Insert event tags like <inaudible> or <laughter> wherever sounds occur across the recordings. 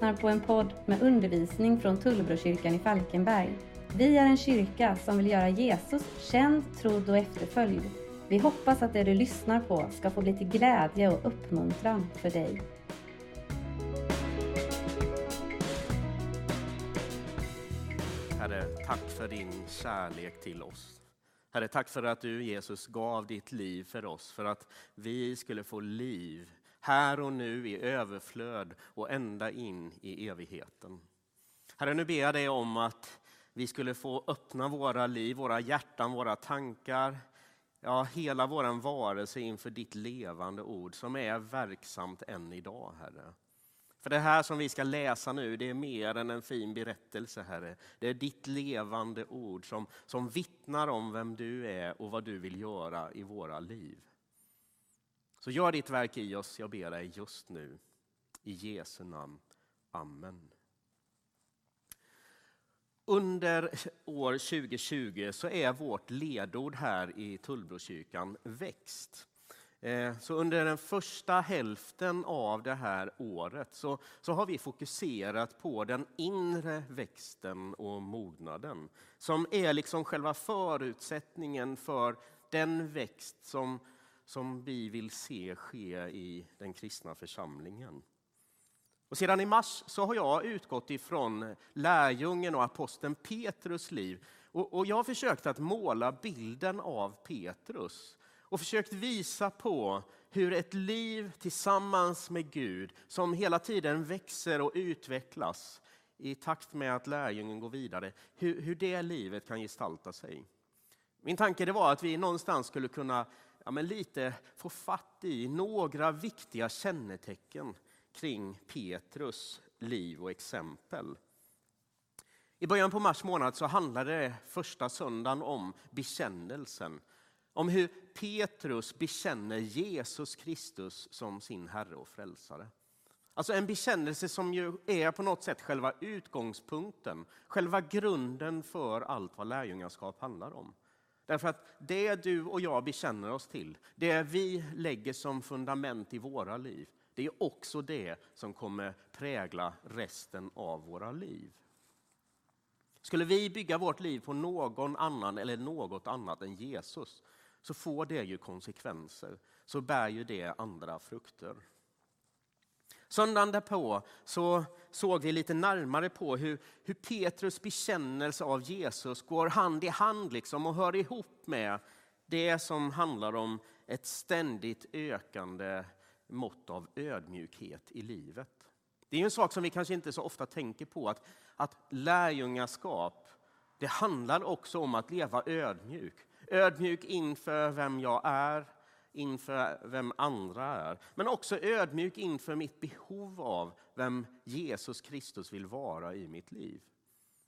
Lyssnar på en podd med undervisning från Tullbrokyrkan i Falkenberg. Vi är en kyrka som vill göra Jesus känd, trodd och efterföljd. Vi hoppas att det du lyssnar på ska få bli till glädje och uppmuntran för dig. Herre, tack för din kärlek till oss. Herre, tack för att du Jesus gav ditt liv för oss, för att vi skulle få liv här och nu i överflöd och ända in i evigheten. Herre, nu ber jag dig om att vi skulle få öppna våra liv, våra hjärtan, våra tankar, ja, hela vår varelse inför ditt levande ord som är verksamt än idag, Herre. För det här som vi ska läsa nu, det är mer än en fin berättelse, Herre. Det är ditt levande ord som, som vittnar om vem du är och vad du vill göra i våra liv. Så gör ditt verk i oss, jag ber dig just nu. I Jesu namn. Amen. Under år 2020 så är vårt ledord här i Tullbrokyrkan växt. Eh, så under den första hälften av det här året så, så har vi fokuserat på den inre växten och mognaden som är liksom själva förutsättningen för den växt som som vi vill se ske i den kristna församlingen. Och sedan i mars så har jag utgått ifrån lärjungen och aposteln Petrus liv. Och, och jag har försökt att måla bilden av Petrus och försökt visa på hur ett liv tillsammans med Gud som hela tiden växer och utvecklas i takt med att lärjungen går vidare, hur, hur det livet kan gestalta sig. Min tanke det var att vi någonstans skulle kunna ja, men lite få fatt i några viktiga kännetecken kring Petrus liv och exempel. I början på mars månad så handlade det första söndagen om bekännelsen. Om hur Petrus bekänner Jesus Kristus som sin Herre och Frälsare. Alltså en bekännelse som ju är på något sätt själva utgångspunkten, själva grunden för allt vad lärjungaskap handlar om. Därför att det du och jag bekänner oss till, det vi lägger som fundament i våra liv, det är också det som kommer prägla resten av våra liv. Skulle vi bygga vårt liv på någon annan eller något annat än Jesus så får det ju konsekvenser, så bär ju det andra frukter. Söndagen därpå så såg vi lite närmare på hur, hur Petrus bekännelse av Jesus går hand i hand liksom och hör ihop med det som handlar om ett ständigt ökande mått av ödmjukhet i livet. Det är en sak som vi kanske inte så ofta tänker på, att, att lärjungaskap, det handlar också om att leva ödmjuk. Ödmjuk inför vem jag är, inför vem andra är, men också ödmjuk inför mitt behov av vem Jesus Kristus vill vara i mitt liv.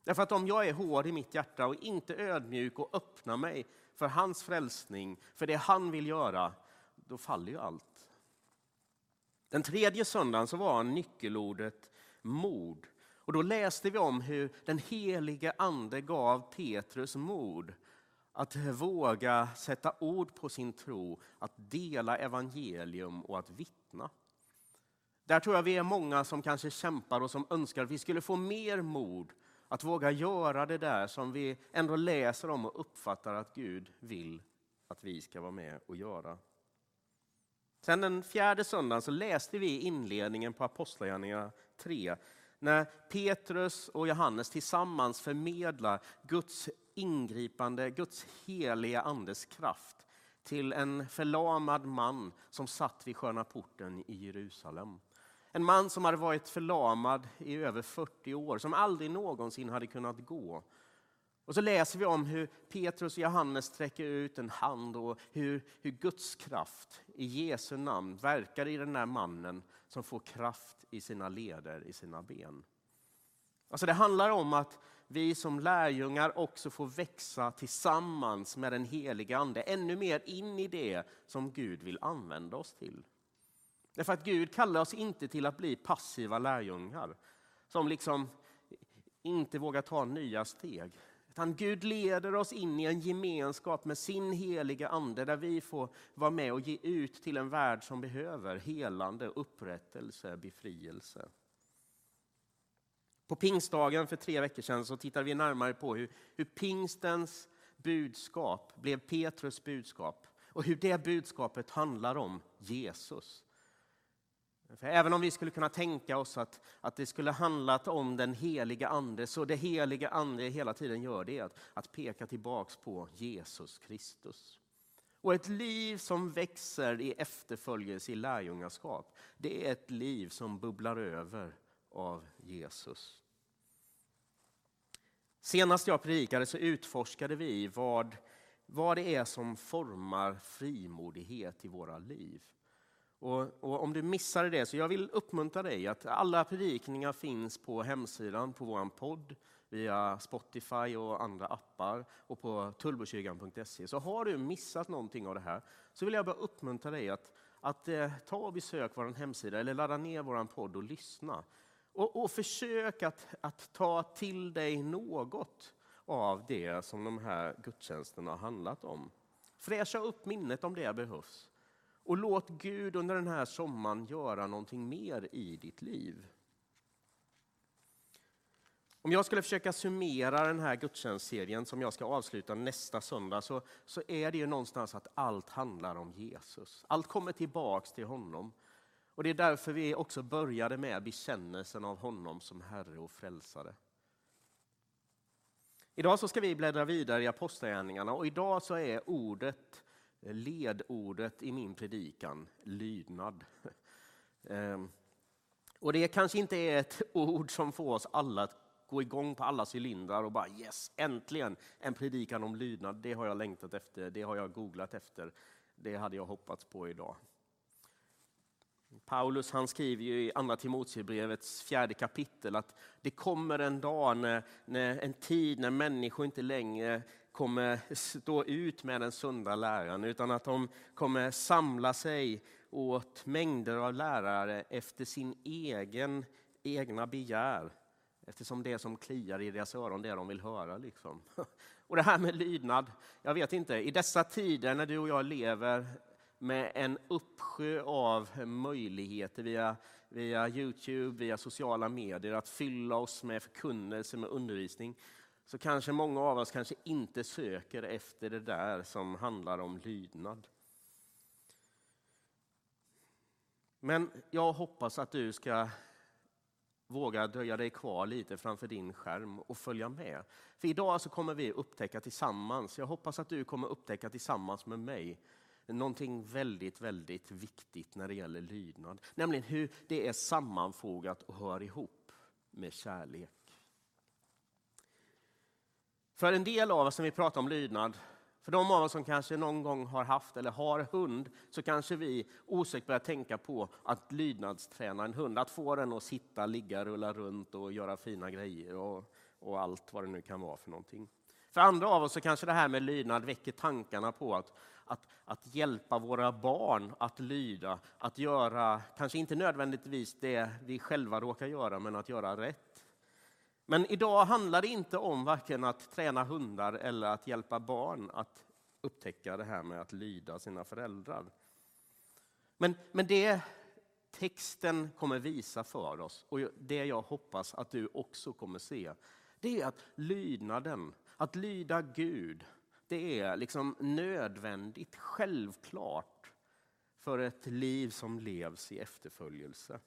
Därför att om jag är hård i mitt hjärta och inte ödmjuk och öppnar mig för hans frälsning, för det han vill göra, då faller ju allt. Den tredje söndagen så var nyckelordet mod. Och då läste vi om hur den helige ande gav Petrus mod att våga sätta ord på sin tro, att dela evangelium och att vittna. Där tror jag vi är många som kanske kämpar och som önskar att vi skulle få mer mod att våga göra det där som vi ändå läser om och uppfattar att Gud vill att vi ska vara med och göra. Sen den fjärde söndagen så läste vi inledningen på Apostlagärningarna 3 när Petrus och Johannes tillsammans förmedlar Guds ingripande, Guds heliga andes kraft till en förlamad man som satt vid sköna porten i Jerusalem. En man som hade varit förlamad i över 40 år, som aldrig någonsin hade kunnat gå. Och så läser vi om hur Petrus och Johannes sträcker ut en hand och hur, hur Guds kraft i Jesu namn verkar i den där mannen som får kraft i sina leder, i sina ben. Alltså det handlar om att vi som lärjungar också får växa tillsammans med den heliga Ande ännu mer in i det som Gud vill använda oss till. Därför att Gud kallar oss inte till att bli passiva lärjungar som liksom inte vågar ta nya steg. Utan Gud leder oss in i en gemenskap med sin heliga Ande där vi får vara med och ge ut till en värld som behöver helande, upprättelse, befrielse. På pingstdagen för tre veckor sedan så tittade vi närmare på hur, hur pingstens budskap blev Petrus budskap och hur det budskapet handlar om Jesus. För även om vi skulle kunna tänka oss att, att det skulle handlat om den heliga Ande, så det heliga Ande hela tiden gör det att, att peka tillbaks på Jesus Kristus. Och ett liv som växer i efterföljelse i lärjungaskap, det är ett liv som bubblar över av Jesus. Senast jag predikade så utforskade vi vad, vad det är som formar frimodighet i våra liv. Och, och, om du missade det, så jag vill uppmuntra dig att alla predikningar finns på hemsidan, på vår podd, via Spotify och andra appar och på tullbrokyrkan.se. Så har du missat någonting av det här så vill jag bara uppmuntra dig att, att eh, ta och besök vår hemsida eller ladda ner vår podd och lyssna. Och, och försök att, att ta till dig något av det som de här gudstjänsterna har handlat om. Fräscha upp minnet om det behövs. Och låt Gud under den här sommaren göra någonting mer i ditt liv. Om jag skulle försöka summera den här gudstjänstserien som jag ska avsluta nästa söndag så, så är det ju någonstans att allt handlar om Jesus. Allt kommer tillbaks till honom. Och Det är därför vi också började med bekännelsen av honom som Herre och Frälsare. Idag så ska vi bläddra vidare i Apostlagärningarna och idag så är ordet, ledordet i min predikan, lydnad. Ehm, och det kanske inte är ett ord som får oss alla att gå igång på alla cylindrar och bara yes, äntligen en predikan om lydnad. Det har jag längtat efter, det har jag googlat efter, det hade jag hoppats på idag. Paulus han skriver ju i Andra Timoteusbrevets fjärde kapitel att det kommer en dag, när, när, en tid när människor inte längre kommer stå ut med den sunda läran utan att de kommer samla sig åt mängder av lärare efter sin egen egna begär. Eftersom det som kliar i deras öron, det de vill höra. Liksom. <laughs> Och det här med lydnad, jag vet inte, i dessa tider när du och jag lever med en uppsjö av möjligheter via, via Youtube, via sociala medier, att fylla oss med förkunnelse, med undervisning, så kanske många av oss kanske inte söker efter det där som handlar om lydnad. Men jag hoppas att du ska våga dröja dig kvar lite framför din skärm och följa med. För idag så kommer vi upptäcka tillsammans, jag hoppas att du kommer upptäcka tillsammans med mig, någonting väldigt, väldigt viktigt när det gäller lydnad. Nämligen hur det är sammanfogat och hör ihop med kärlek. För en del av oss som vi pratar om lydnad, för de av oss som kanske någon gång har haft eller har hund, så kanske vi osökt börjar tänka på att lydnadsträna en hund. Att få den att sitta, ligga, rulla runt och göra fina grejer och, och allt vad det nu kan vara för någonting. För andra av oss så kanske det här med lydnad väcker tankarna på att, att, att hjälpa våra barn att lyda, att göra, kanske inte nödvändigtvis det vi själva råkar göra, men att göra rätt. Men idag handlar det inte om varken att träna hundar eller att hjälpa barn att upptäcka det här med att lyda sina föräldrar. Men, men det texten kommer visa för oss, och det jag hoppas att du också kommer se, det är att lydnaden, att lyda Gud, det är liksom nödvändigt, självklart för ett liv som levs i efterföljelse.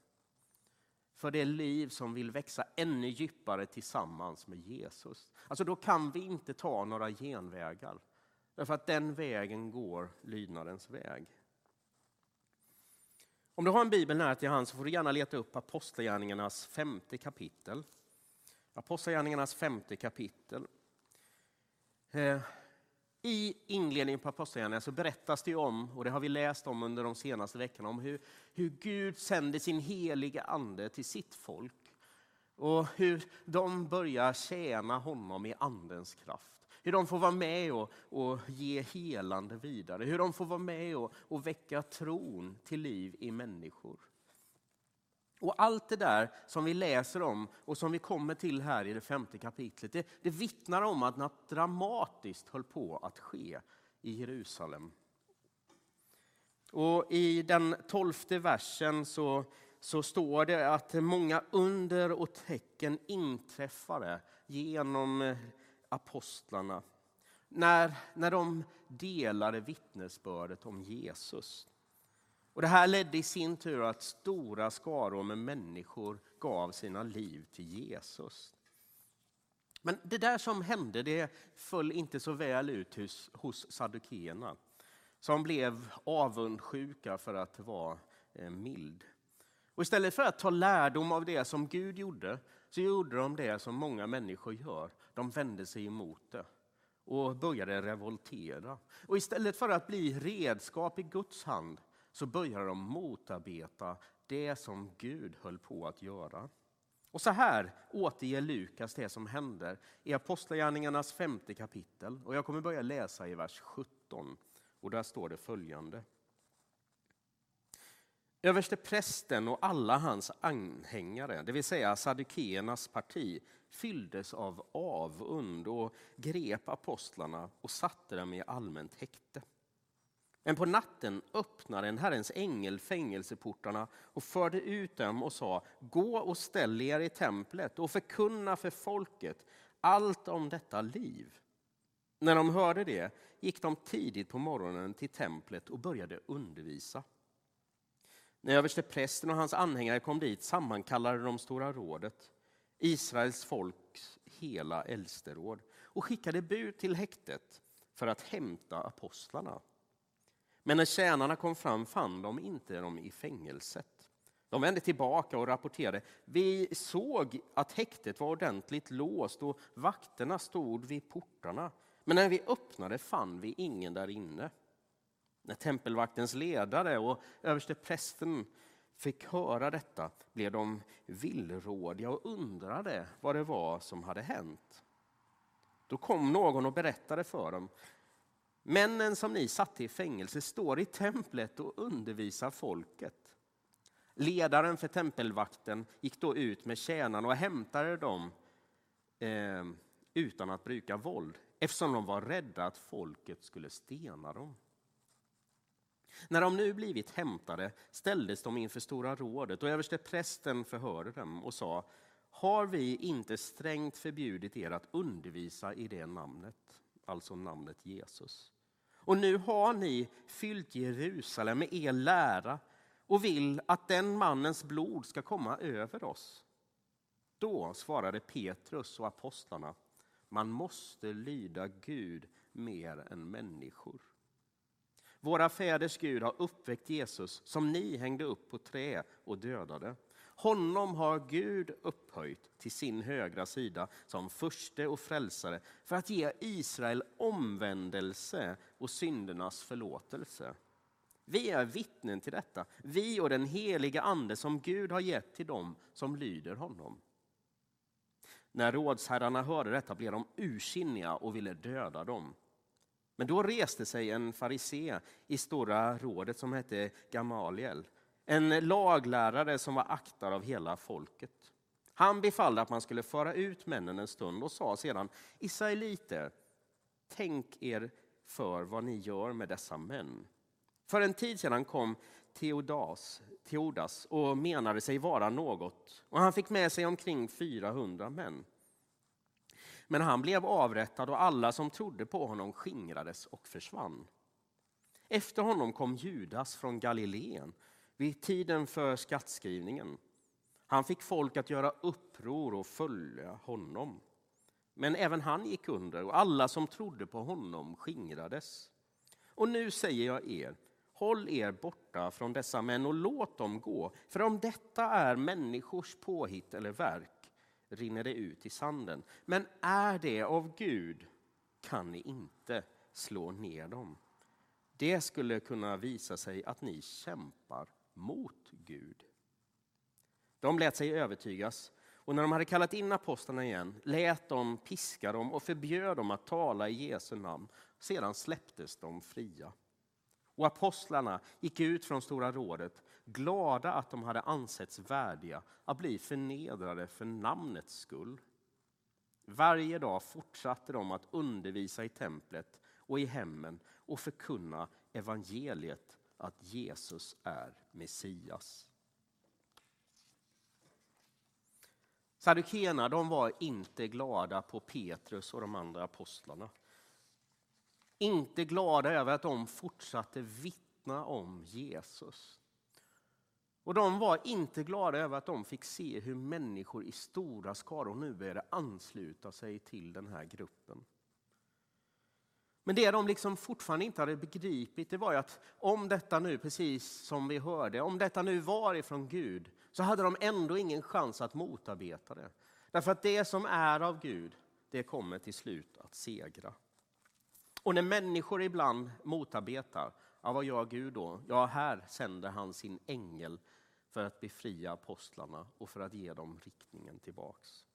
För det liv som vill växa ännu djupare tillsammans med Jesus. Alltså då kan vi inte ta några genvägar. Därför att den vägen går lydnadens väg. Om du har en bibel nära till hand så får du gärna leta upp Apostlagärningarnas femte kapitel. Apostlagärningarnas femte kapitel. Eh, i inledningen på Apostlagärningarna så berättas det om, och det har vi läst om under de senaste veckorna, om hur, hur Gud sänder sin heliga ande till sitt folk. Och hur de börjar tjäna honom i andens kraft. Hur de får vara med och, och ge helande vidare. Hur de får vara med och, och väcka tron till liv i människor. Och allt det där som vi läser om och som vi kommer till här i det femte kapitlet, det, det vittnar om att något dramatiskt höll på att ske i Jerusalem. Och I den tolfte versen så, så står det att många under och tecken inträffade genom eh, apostlarna när, när de delade vittnesbördet om Jesus. Och Det här ledde i sin tur att stora skaror med människor gav sina liv till Jesus. Men det där som hände det föll inte så väl ut hos, hos saddukeerna som blev avundsjuka för att vara eh, mild. Och istället för att ta lärdom av det som Gud gjorde så gjorde de det som många människor gör. De vände sig emot det och började revoltera. Och istället för att bli redskap i Guds hand så började de motarbeta det som Gud höll på att göra. Och så här återger Lukas det som händer i Apostlagärningarnas femte kapitel. Och jag kommer börja läsa i vers 17. Och där står det följande. Överste prästen och alla hans anhängare, det vill säga saddukeernas parti, fylldes av avund och grep apostlarna och satte dem i allmänt häkte. Men på natten öppnade en Herrens ängel fängelseportarna och förde ut dem och sa, gå och ställ er i templet och förkunna för folket allt om detta liv. När de hörde det gick de tidigt på morgonen till templet och började undervisa. När översteprästen och hans anhängare kom dit sammankallade de Stora rådet, Israels folks hela äldsteråd, och skickade bud till häktet för att hämta apostlarna. Men när tjänarna kom fram fann de inte dem i fängelset. De vände tillbaka och rapporterade. Vi såg att häktet var ordentligt låst och vakterna stod vid portarna. Men när vi öppnade fann vi ingen där inne. När tempelvaktens ledare och överste prästen fick höra detta blev de villrådiga och undrade vad det var som hade hänt. Då kom någon och berättade för dem. Männen som ni satte i fängelse står i templet och undervisar folket. Ledaren för tempelvakten gick då ut med tjänarna och hämtade dem eh, utan att bruka våld eftersom de var rädda att folket skulle stena dem. När de nu blivit hämtade ställdes de inför Stora rådet och överste prästen förhörde dem och sa Har vi inte strängt förbjudit er att undervisa i det namnet, alltså namnet Jesus? Och nu har ni fyllt Jerusalem med er lära och vill att den mannens blod ska komma över oss. Då svarade Petrus och apostlarna man måste lyda Gud mer än människor. Våra fäders Gud har uppväckt Jesus som ni hängde upp på trä och dödade. Honom har Gud upphöjt till sin högra sida som förste och frälsare för att ge Israel omvändelse och syndernas förlåtelse. Vi är vittnen till detta, vi och den heliga Ande som Gud har gett till dem som lyder honom. När rådsherrarna hörde detta blev de ursinniga och ville döda dem. Men då reste sig en farisé i Stora rådet som hette Gamaliel, en laglärare som var aktad av hela folket. Han befallde att man skulle föra ut männen en stund och sa sedan, Israeliter, tänk er för vad ni gör med dessa män. För en tid sedan kom Theodas, Teodas och menade sig vara något och han fick med sig omkring 400 män. Men han blev avrättad och alla som trodde på honom skingrades och försvann. Efter honom kom Judas från Galileen vid tiden för skattskrivningen. Han fick folk att göra uppror och följa honom. Men även han gick under och alla som trodde på honom skingrades. Och nu säger jag er, håll er borta från dessa män och låt dem gå. För om detta är människors påhitt eller verk rinner det ut i sanden. Men är det av Gud kan ni inte slå ner dem. Det skulle kunna visa sig att ni kämpar mot Gud. De lät sig övertygas och när de hade kallat in apostlarna igen lät de piska dem och förbjöd dem att tala i Jesu namn. Sedan släpptes de fria. Och apostlarna gick ut från Stora rådet glada att de hade ansetts värdiga att bli förnedrade för namnets skull. Varje dag fortsatte de att undervisa i templet och i hemmen och förkunna evangeliet att Jesus är Messias. Saddukeerna de var inte glada på Petrus och de andra apostlarna. Inte glada över att de fortsatte vittna om Jesus. Och de var inte glada över att de fick se hur människor i stora skaror nu började ansluta sig till den här gruppen. Men det de liksom fortfarande inte hade begripit det var ju att om detta nu, precis som vi hörde, om detta nu var ifrån Gud så hade de ändå ingen chans att motarbeta det. Därför att det som är av Gud, det kommer till slut att segra. Och när människor ibland motarbetar, ja, vad gör Gud då? Ja, här sänder han sin ängel för att befria apostlarna och för att ge dem riktningen tillbaks.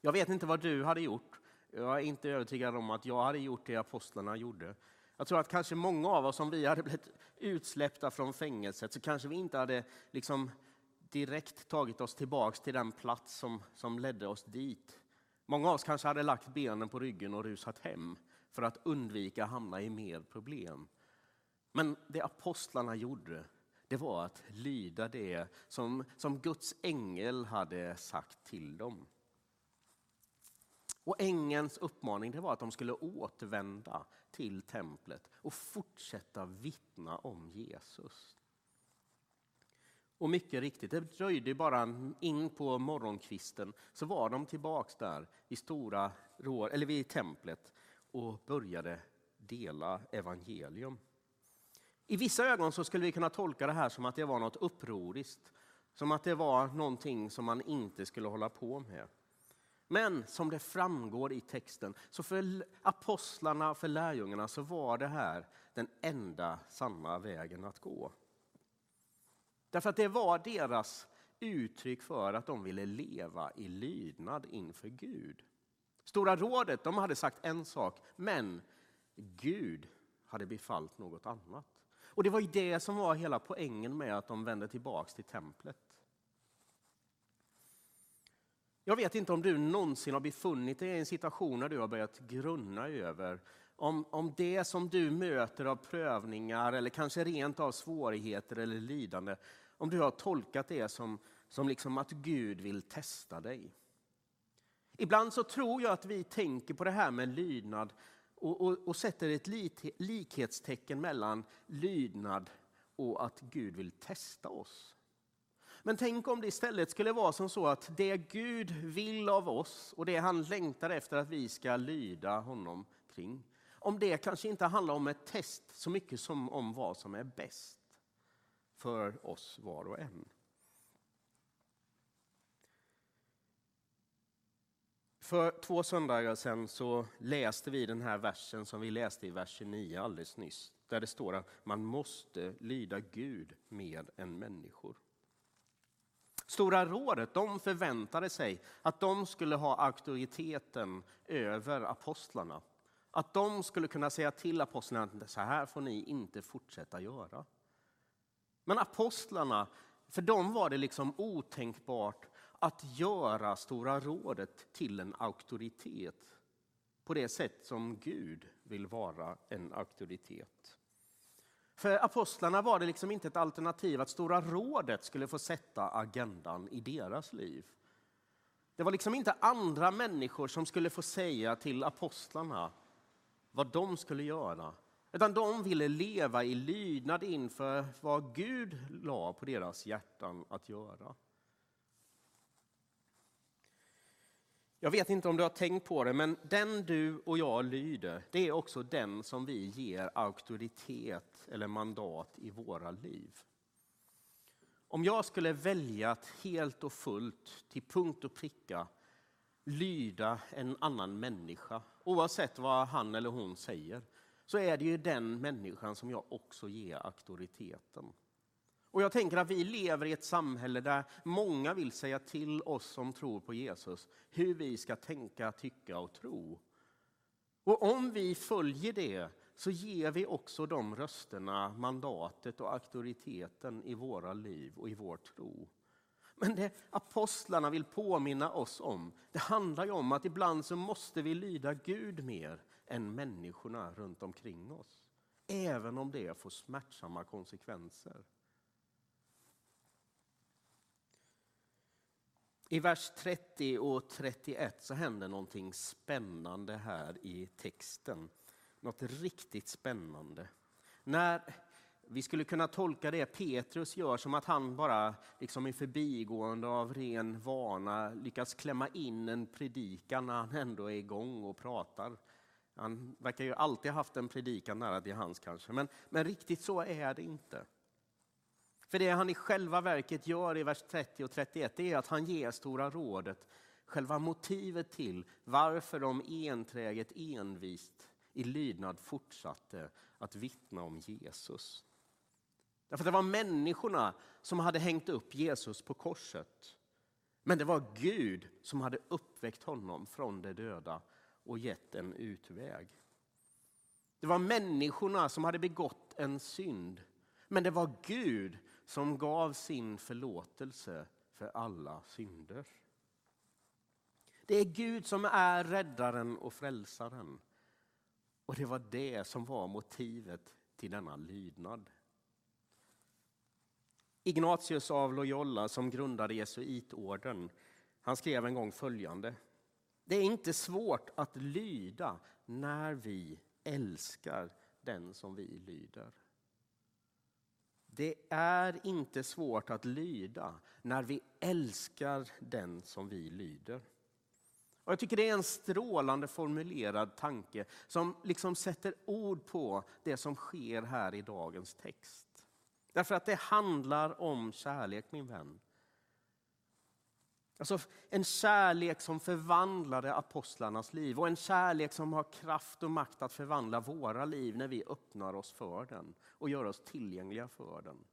Jag vet inte vad du hade gjort. Jag är inte övertygad om att jag hade gjort det apostlarna gjorde. Jag tror att kanske många av oss, om vi hade blivit utsläppta från fängelset, så kanske vi inte hade liksom direkt tagit oss tillbaks till den plats som, som ledde oss dit. Många av oss kanske hade lagt benen på ryggen och rusat hem för att undvika att hamna i mer problem. Men det apostlarna gjorde, det var att lyda det som, som Guds ängel hade sagt till dem. Och ängelns uppmaning det var att de skulle återvända till templet och fortsätta vittna om Jesus. Och mycket riktigt, det dröjde bara in på morgonkvisten så var de tillbaks där i stora eller vid templet och började dela evangelium. I vissa ögon så skulle vi kunna tolka det här som att det var något upproriskt, som att det var någonting som man inte skulle hålla på med. Men som det framgår i texten, så för apostlarna, för lärjungarna, så var det här den enda sanna vägen att gå. Därför att det var deras uttryck för att de ville leva i lydnad inför Gud. Stora rådet de hade sagt en sak, men Gud hade befallt något annat. Och det var ju det som var hela poängen med att de vände tillbaka till templet. Jag vet inte om du någonsin har befunnit dig i en situation där du har börjat grunna över om, om det som du möter av prövningar eller kanske rent av svårigheter eller lidande, om du har tolkat det som, som liksom att Gud vill testa dig. Ibland så tror jag att vi tänker på det här med lydnad och, och, och sätter ett likhetstecken mellan lydnad och att Gud vill testa oss. Men tänk om det istället skulle vara som så att det Gud vill av oss och det han längtar efter att vi ska lyda honom kring, om det kanske inte handlar om ett test så mycket som om vad som är bäst för oss var och en. För två söndagar sedan så läste vi den här versen som vi läste i vers 29 alldeles nyss. Där det står att man måste lyda Gud mer än människor. Stora rådet de förväntade sig att de skulle ha auktoriteten över apostlarna. Att de skulle kunna säga till apostlarna att så här får ni inte fortsätta göra. Men apostlarna, för dem var det liksom otänkbart att göra Stora rådet till en auktoritet på det sätt som Gud vill vara en auktoritet. För apostlarna var det liksom inte ett alternativ att Stora rådet skulle få sätta agendan i deras liv. Det var liksom inte andra människor som skulle få säga till apostlarna vad de skulle göra. Utan de ville leva i lydnad inför vad Gud la på deras hjärtan att göra. Jag vet inte om du har tänkt på det, men den du och jag lyder, det är också den som vi ger auktoritet eller mandat i våra liv. Om jag skulle välja att helt och fullt, till punkt och pricka, lyda en annan människa, oavsett vad han eller hon säger, så är det ju den människan som jag också ger auktoriteten. Och jag tänker att vi lever i ett samhälle där många vill säga till oss som tror på Jesus hur vi ska tänka, tycka och tro. Och om vi följer det så ger vi också de rösterna mandatet och auktoriteten i våra liv och i vår tro. Men det apostlarna vill påminna oss om, det handlar ju om att ibland så måste vi lyda Gud mer än människorna runt omkring oss. Även om det får smärtsamma konsekvenser. I vers 30 och 31 så händer någonting spännande här i texten. Något riktigt spännande. När vi skulle kunna tolka det Petrus gör som att han bara liksom i förbigående av ren vana lyckas klämma in en predikan när han ändå är igång och pratar. Han verkar ju alltid haft en predikan nära till hans kanske, men, men riktigt så är det inte. För det han i själva verket gör i vers 30 och 31 är att han ger Stora rådet själva motivet till varför de enträget envist i lydnad fortsatte att vittna om Jesus. Därför det var människorna som hade hängt upp Jesus på korset. Men det var Gud som hade uppväckt honom från de döda och gett en utväg. Det var människorna som hade begått en synd. Men det var Gud som gav sin förlåtelse för alla synder. Det är Gud som är räddaren och frälsaren. Och det var det som var motivet till denna lydnad. Ignatius av Loyola som grundade jesuitorden, han skrev en gång följande. Det är inte svårt att lyda när vi älskar den som vi lyder. Det är inte svårt att lyda när vi älskar den som vi lyder. Och jag tycker det är en strålande formulerad tanke som liksom sätter ord på det som sker här i dagens text. Därför att det handlar om kärlek, min vän. Alltså en kärlek som förvandlade apostlarnas liv och en kärlek som har kraft och makt att förvandla våra liv när vi öppnar oss för den och gör oss tillgängliga för den.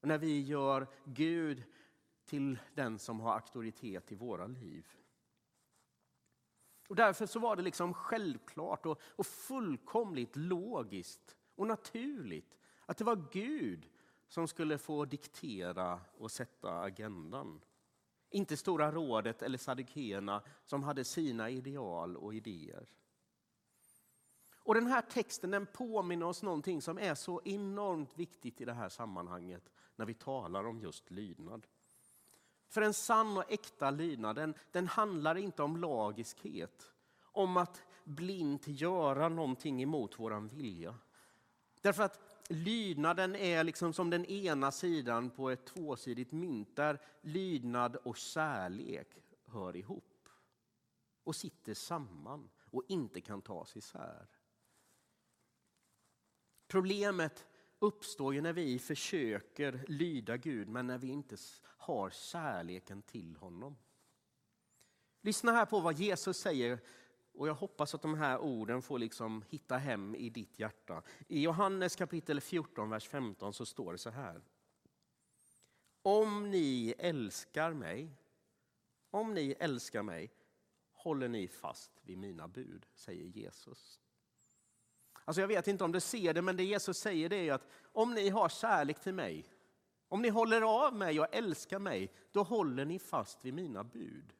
Och när vi gör Gud till den som har auktoritet i våra liv. Och därför så var det liksom självklart och, och fullkomligt logiskt och naturligt att det var Gud som skulle få diktera och sätta agendan. Inte Stora rådet eller saddukeerna som hade sina ideal och idéer. Och Den här texten den påminner oss någonting som är så enormt viktigt i det här sammanhanget när vi talar om just lydnad. För en sann och äkta lydnad den, den handlar inte om lagiskhet, om att blint göra någonting emot våran vilja. Därför att lydnaden är liksom som den ena sidan på ett tvåsidigt mynt där lydnad och kärlek hör ihop och sitter samman och inte kan tas isär. Problemet uppstår ju när vi försöker lyda Gud men när vi inte har kärleken till honom. Lyssna här på vad Jesus säger och jag hoppas att de här orden får liksom hitta hem i ditt hjärta. I Johannes kapitel 14, vers 15 så står det så här. Om ni älskar mig, om ni älskar mig håller ni fast vid mina bud, säger Jesus. Alltså jag vet inte om du ser det, men det Jesus säger det är att om ni har kärlek till mig, om ni håller av mig och älskar mig, då håller ni fast vid mina bud.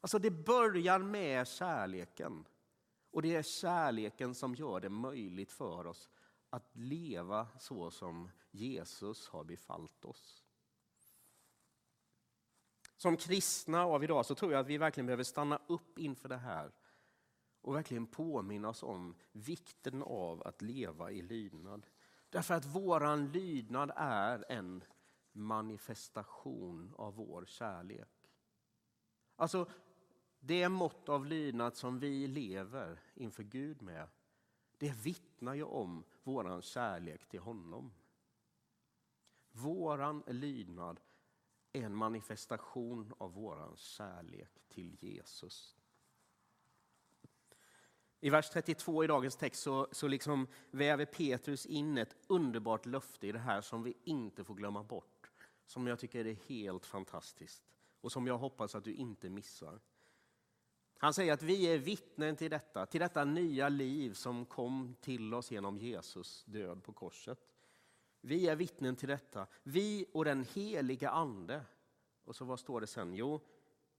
Alltså det börjar med kärleken. Och det är kärleken som gör det möjligt för oss att leva så som Jesus har befallt oss. Som kristna av idag så tror jag att vi verkligen behöver stanna upp inför det här och verkligen påminna oss om vikten av att leva i lydnad. Därför att våran lydnad är en manifestation av vår kärlek. Alltså, det mått av lydnad som vi lever inför Gud med, det vittnar ju om våran kärlek till honom. Våran lydnad är en manifestation av våran kärlek till Jesus. I vers 32 i dagens text så, så liksom väver Petrus in ett underbart löfte i det här som vi inte får glömma bort. Som jag tycker är helt fantastiskt och som jag hoppas att du inte missar. Han säger att vi är vittnen till detta, till detta nya liv som kom till oss genom Jesus död på korset. Vi är vittnen till detta, vi och den heliga Ande. Och så vad står det sen? Jo,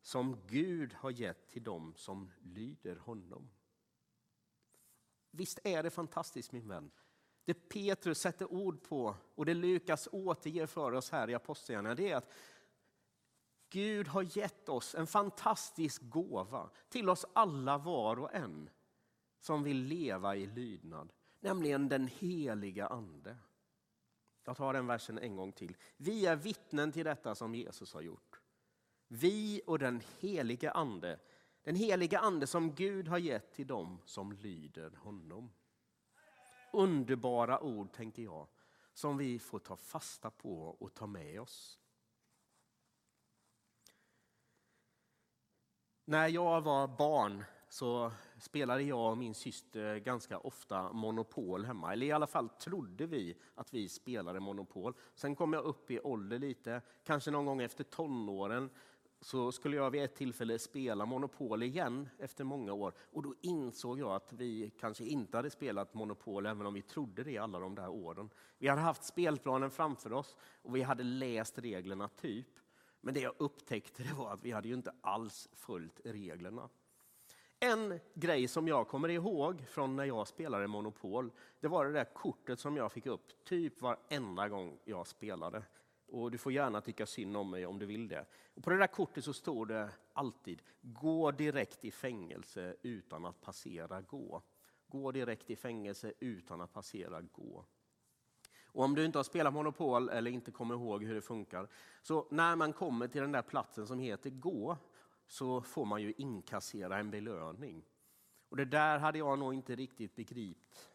som Gud har gett till dem som lyder honom. Visst är det fantastiskt min vän? Det Petrus sätter ord på och det Lukas återger för oss här i Apostlagärningarna, det är att Gud har gett oss en fantastisk gåva till oss alla var och en som vill leva i lydnad, nämligen den heliga Ande. Jag tar den versen en gång till. Vi är vittnen till detta som Jesus har gjort. Vi och den heliga Ande, den heliga Ande som Gud har gett till dem som lyder honom. Underbara ord, tänker jag, som vi får ta fasta på och ta med oss. När jag var barn så spelade jag och min syster ganska ofta Monopol hemma. Eller i alla fall trodde vi att vi spelade Monopol. Sen kom jag upp i ålder lite, kanske någon gång efter tonåren så skulle jag vid ett tillfälle spela Monopol igen efter många år. Och då insåg jag att vi kanske inte hade spelat Monopol, även om vi trodde det alla de där åren. Vi hade haft spelplanen framför oss och vi hade läst reglerna typ. Men det jag upptäckte det var att vi hade ju inte alls följt reglerna. En grej som jag kommer ihåg från när jag spelade Monopol, det var det där kortet som jag fick upp typ varenda gång jag spelade. Och du får gärna tycka synd om mig om du vill det. Och på det där kortet så står det alltid, gå direkt i fängelse utan att passera gå. Gå direkt i fängelse utan att passera gå. Och om du inte har spelat Monopol eller inte kommer ihåg hur det funkar, så när man kommer till den där platsen som heter gå, så får man ju inkassera en belöning. Och det där hade jag nog inte riktigt begripit.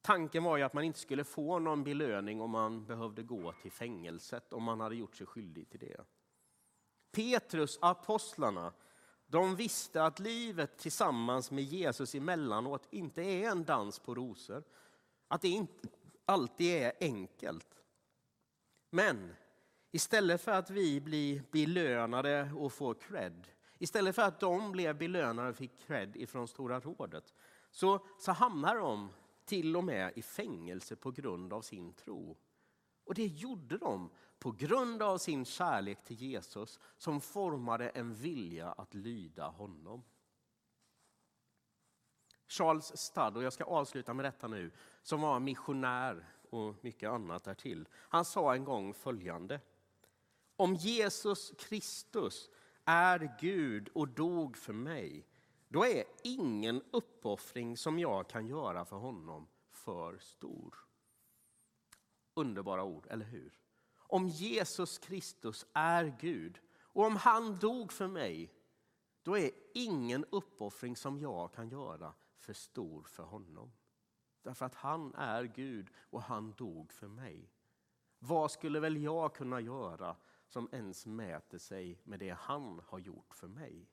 Tanken var ju att man inte skulle få någon belöning om man behövde gå till fängelset, om man hade gjort sig skyldig till det. Petrus, apostlarna, de visste att livet tillsammans med Jesus emellanåt inte är en dans på rosor. Att det inte alltid är enkelt. Men istället för att vi blir belönade och får cred, istället för att de blev belönade och fick cred ifrån Stora rådet, så, så hamnar de till och med i fängelse på grund av sin tro. Och det gjorde de på grund av sin kärlek till Jesus som formade en vilja att lyda honom. Charles Studd, och jag ska avsluta med detta nu, som var missionär och mycket annat därtill. Han sa en gång följande. Om Jesus Kristus är Gud och dog för mig, då är ingen uppoffring som jag kan göra för honom för stor. Underbara ord, eller hur? Om Jesus Kristus är Gud och om han dog för mig, då är ingen uppoffring som jag kan göra för stor för honom. Därför att han är Gud och han dog för mig. Vad skulle väl jag kunna göra som ens mäter sig med det han har gjort för mig?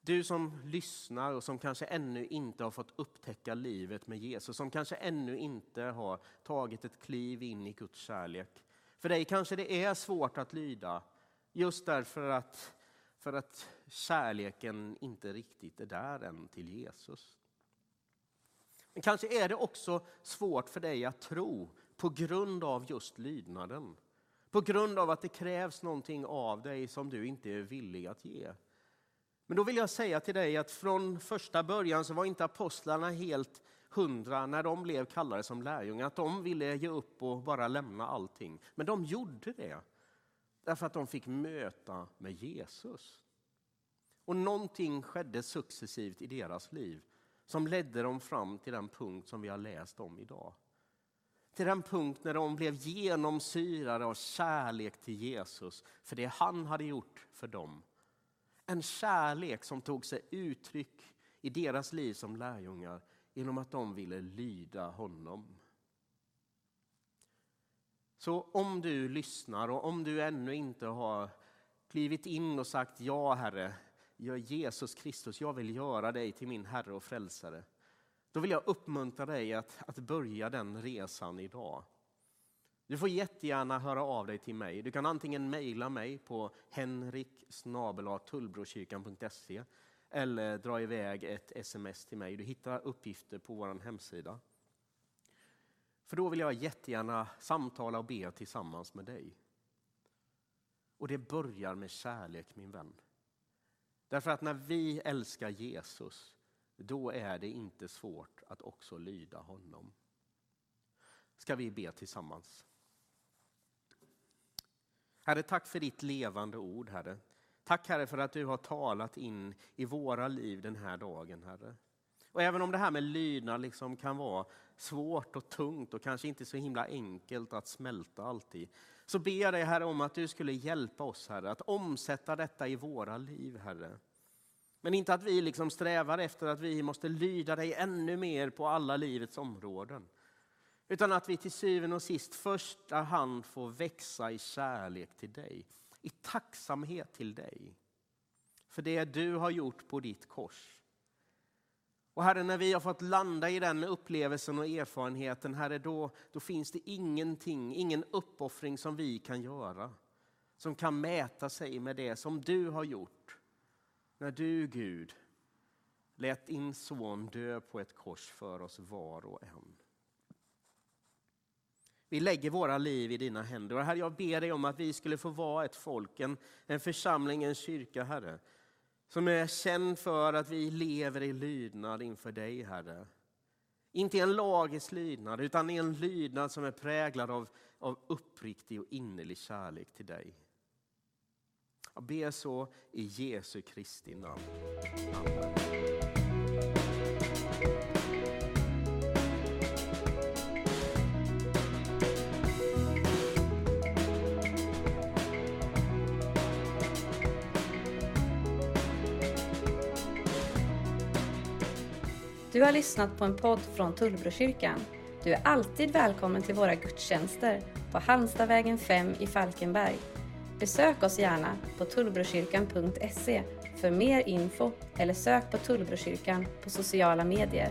Du som lyssnar och som kanske ännu inte har fått upptäcka livet med Jesus, som kanske ännu inte har tagit ett kliv in i Guds kärlek. För dig kanske det är svårt att lyda just därför att för att kärleken inte riktigt är där än till Jesus. Men kanske är det också svårt för dig att tro på grund av just lydnaden. På grund av att det krävs någonting av dig som du inte är villig att ge. Men då vill jag säga till dig att från första början så var inte apostlarna helt hundra när de blev kallade som lärjungar, att de ville ge upp och bara lämna allting. Men de gjorde det. Därför att de fick möta med Jesus. Och någonting skedde successivt i deras liv som ledde dem fram till den punkt som vi har läst om idag. Till den punkt när de blev genomsyrade av kärlek till Jesus för det han hade gjort för dem. En kärlek som tog sig uttryck i deras liv som lärjungar genom att de ville lyda honom. Så om du lyssnar och om du ännu inte har klivit in och sagt ja, Herre, Jesus Kristus, jag vill göra dig till min Herre och Frälsare. Då vill jag uppmuntra dig att, att börja den resan idag. Du får jättegärna höra av dig till mig. Du kan antingen mejla mig på henrik eller dra iväg ett sms till mig. Du hittar uppgifter på vår hemsida. För då vill jag jättegärna samtala och be tillsammans med dig. Och det börjar med kärlek min vän. Därför att när vi älskar Jesus, då är det inte svårt att också lyda honom. Ska vi be tillsammans? Herre, tack för ditt levande ord, Herre. Tack Herre för att du har talat in i våra liv den här dagen, Herre. Och även om det här med lydnad liksom kan vara svårt och tungt och kanske inte så himla enkelt att smälta alltid, så ber jag dig Herre om att du skulle hjälpa oss Herre att omsätta detta i våra liv Herre. Men inte att vi liksom strävar efter att vi måste lyda dig ännu mer på alla livets områden. Utan att vi till syvende och sist första hand får växa i kärlek till dig. I tacksamhet till dig. För det du har gjort på ditt kors. Och Herre, när vi har fått landa i den upplevelsen och erfarenheten, Herre, då, då finns det ingenting, ingen uppoffring som vi kan göra som kan mäta sig med det som du har gjort. När du, Gud, lät din son dö på ett kors för oss var och en. Vi lägger våra liv i dina händer. Och herre, jag ber dig om att vi skulle få vara ett folk, en, en församling, en kyrka, Herre. Som är känd för att vi lever i lydnad inför dig, Herre. Inte i en lagisk lydnad, utan i en lydnad som är präglad av, av uppriktig och innerlig kärlek till dig. Jag ber så i Jesu Kristi namn. Amen. Du har lyssnat på en podd från Tullbrokyrkan. Du är alltid välkommen till våra gudstjänster på Halmstadvägen 5 i Falkenberg. Besök oss gärna på tullbrokyrkan.se för mer info eller sök på Tullbrokyrkan på sociala medier.